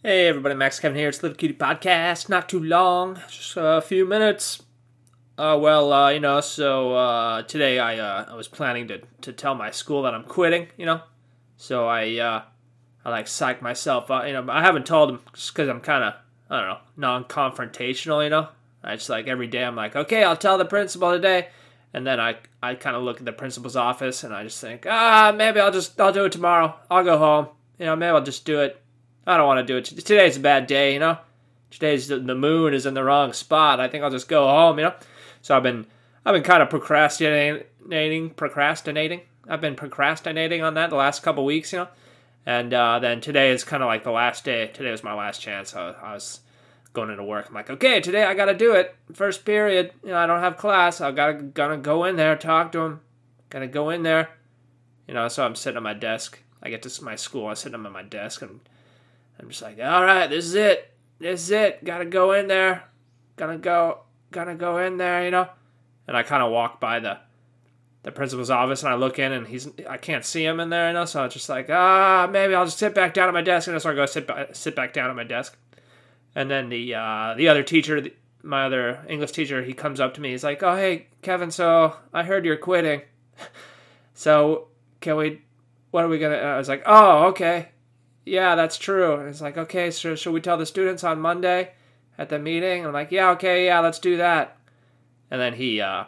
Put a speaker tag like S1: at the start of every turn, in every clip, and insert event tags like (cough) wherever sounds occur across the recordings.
S1: Hey everybody, Max Kevin here. It's Little Cutie Podcast. Not too long, just a few minutes. Uh, well, uh, you know, so uh, today I uh, I was planning to, to tell my school that I'm quitting. You know, so I uh, I like psych myself up. You know, I haven't told them just because I'm kind of I don't know non-confrontational. You know, I just like every day I'm like, okay, I'll tell the principal today, and then I I kind of look at the principal's office and I just think, ah, maybe I'll just I'll do it tomorrow. I'll go home. You know, maybe I'll just do it I don't want to do it. Today's a bad day, you know. Today's the, the moon is in the wrong spot. I think I'll just go home, you know. So I've been I've been kind of procrastinating, procrastinating. I've been procrastinating on that the last couple weeks, you know. And uh, then today is kind of like the last day. Today was my last chance. I, I was going into work. I'm like, okay, today I got to do it. First period, you know, I don't have class. I gotta gonna go in there, talk to him. Gotta go in there, you know. So I'm sitting at my desk. I get to my school. I'm sitting at my desk and I'm just like, all right, this is it. This is it. Gotta go in there. Gonna go. Gonna go in there. You know. And I kind of walk by the the principal's office and I look in and he's I can't see him in there. You know. So I'm just like, ah, maybe I'll just sit back down at my desk. And so I go sit sit back down at my desk. And then the uh, the other teacher, my other English teacher, he comes up to me. He's like, oh hey Kevin, so I heard you're quitting. (laughs) so can we? What are we gonna? I was like, oh okay yeah, that's true. And it's like, okay, so should we tell the students on Monday at the meeting? I'm like, yeah, okay, yeah, let's do that. And then he, uh,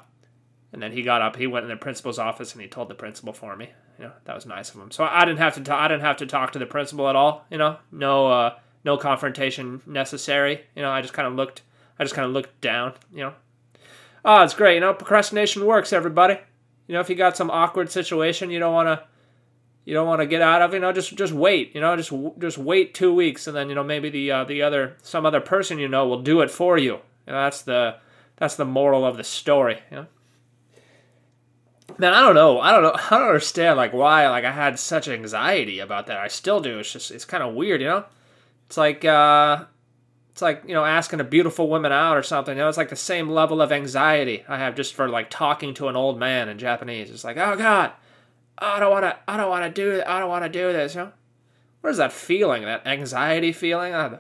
S1: and then he got up. He went in the principal's office and he told the principal for me. You know, that was nice of him. So I didn't have to. I didn't have to talk to the principal at all. You know, no, uh, no confrontation necessary. You know, I just kind of looked. I just kind of looked down. You know, oh, it's great. You know, procrastination works. Everybody. You know, if you got some awkward situation you don't want to you don't want to get out of, it, you know, just just wait, you know, just just wait two weeks, and then you know maybe the uh, the other some other person you know will do it for you. know, that's the that's the moral of the story. You know? Man, I don't know. I don't know. (laughs) I don't understand like why like I had such anxiety about that. I still do. It's just it's kind of weird, you know. It's like uh, it's like you know asking a beautiful woman out or something. You know, it's like the same level of anxiety I have just for like talking to an old man in Japanese. It's like oh god I don't want to. I don't want to do. I don't want to do this. You know, what is that feeling? That anxiety feeling? Uh,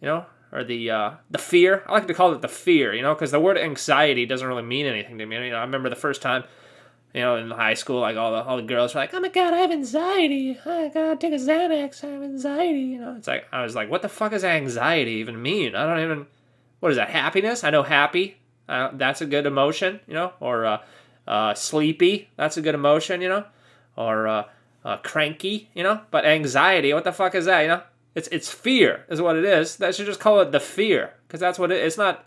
S1: you know, or the uh, the fear? I like to call it the fear. You know, because the word anxiety doesn't really mean anything to me. You know, I remember the first time. You know, in high school, like all the all the girls were like, "Oh my god, I have anxiety. I gotta take a Xanax. I have anxiety." You know, it's like I was like, "What the fuck does anxiety even mean?" I don't even. What is that? Happiness? I know happy. Uh, that's a good emotion. You know, or uh, uh, sleepy. That's a good emotion. You know, or uh, uh, cranky, you know. But anxiety, what the fuck is that, you know? It's it's fear is what it is. That should just call it the fear because that's what it. It's not.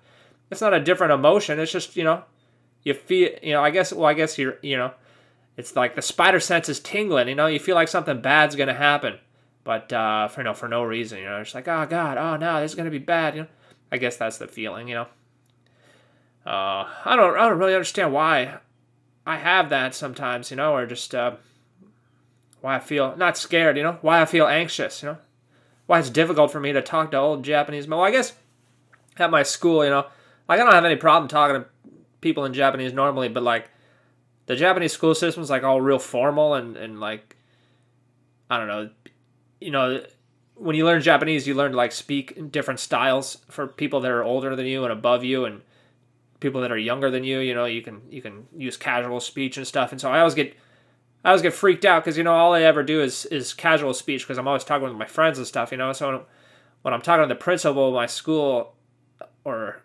S1: It's not a different emotion. It's just you know, you feel you know. I guess well, I guess you're you know, it's like the spider sense is tingling. You know, you feel like something bad's gonna happen, but uh, for no for no reason. You know, it's like oh god, oh no, this is gonna be bad. You know, I guess that's the feeling. You know. Uh, I don't I don't really understand why I have that sometimes. You know, or just uh, why I feel not scared, you know, why I feel anxious, you know, why it's difficult for me to talk to old Japanese. Well, I guess at my school, you know, like I don't have any problem talking to people in Japanese normally, but like the Japanese school system is like all real formal and, and like I don't know, you know, when you learn Japanese, you learn to like speak different styles for people that are older than you and above you and people that are younger than you. You know, you can you can use casual speech and stuff. And so I always get I always get freaked out because you know all I ever do is is casual speech because I'm always talking with my friends and stuff. You know, so when I'm talking to the principal of my school, or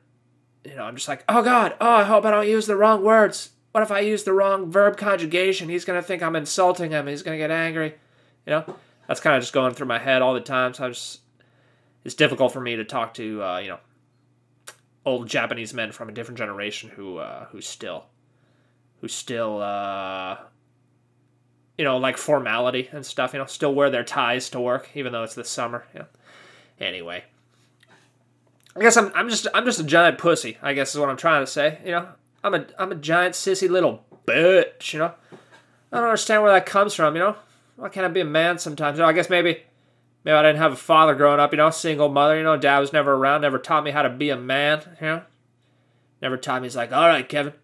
S1: you know, I'm just like, oh God, oh I hope I don't use the wrong words. What if I use the wrong verb conjugation? He's gonna think I'm insulting him. He's gonna get angry. You know, that's kind of just going through my head all the time. So I just it's difficult for me to talk to uh, you know old Japanese men from a different generation who uh, who still who still uh, you know, like formality and stuff. You know, still wear their ties to work, even though it's the summer. Know. Anyway, I guess I'm I'm just I'm just a giant pussy. I guess is what I'm trying to say. You know, I'm a I'm a giant sissy little bitch. You know, I don't understand where that comes from. You know, why can't I be a man sometimes? You know, I guess maybe maybe I didn't have a father growing up. You know, single mother. You know, dad was never around. Never taught me how to be a man. You know, never taught me. He's like, all right, Kevin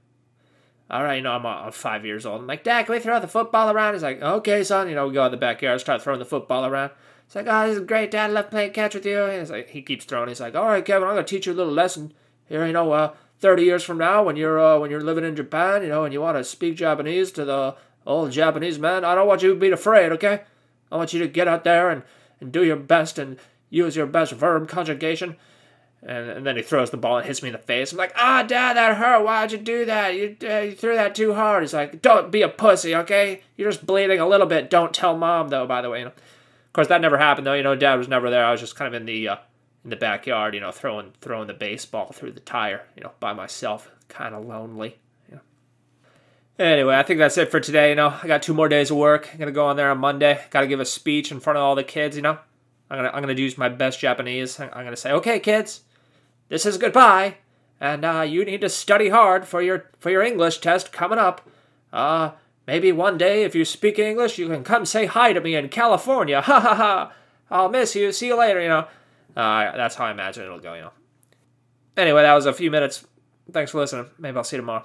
S1: all right, you know, I'm, uh, I'm five years old. I'm like, Dad, can we throw the football around? He's like, okay, son. You know, we go out in the backyard, start throwing the football around. It's like, oh, this is great, Dad. I love playing catch with you. He's like, he keeps throwing. He's like, all right, Kevin, I'm gonna teach you a little lesson here. You know, uh, 30 years from now, when you're uh, when you're living in Japan, you know, and you want to speak Japanese to the old Japanese man, I don't want you to be afraid. Okay, I want you to get out there and and do your best and use your best verb conjugation. And, and then he throws the ball and hits me in the face. I'm like, ah, Dad, that hurt. Why'd you do that? You, uh, you threw that too hard. He's like, don't be a pussy, okay? You're just bleeding a little bit. Don't tell mom, though, by the way. You know? Of course, that never happened, though. You know, Dad was never there. I was just kind of in the uh, in the backyard, you know, throwing throwing the baseball through the tire, you know, by myself, kind of lonely. Yeah. Anyway, I think that's it for today. You know, I got two more days of work. I'm gonna go on there on Monday. Got to give a speech in front of all the kids. You know, I'm gonna I'm gonna use my best Japanese. I'm gonna say, okay, kids this is goodbye, and uh, you need to study hard for your for your English test coming up. Uh, maybe one day, if you speak English, you can come say hi to me in California. (laughs) Ha ha ha! I'll miss you. See you later. You know, uh, that's how I imagine it'll go. You know. Anyway, that was a few minutes. Thanks for listening. Maybe I'll see you tomorrow.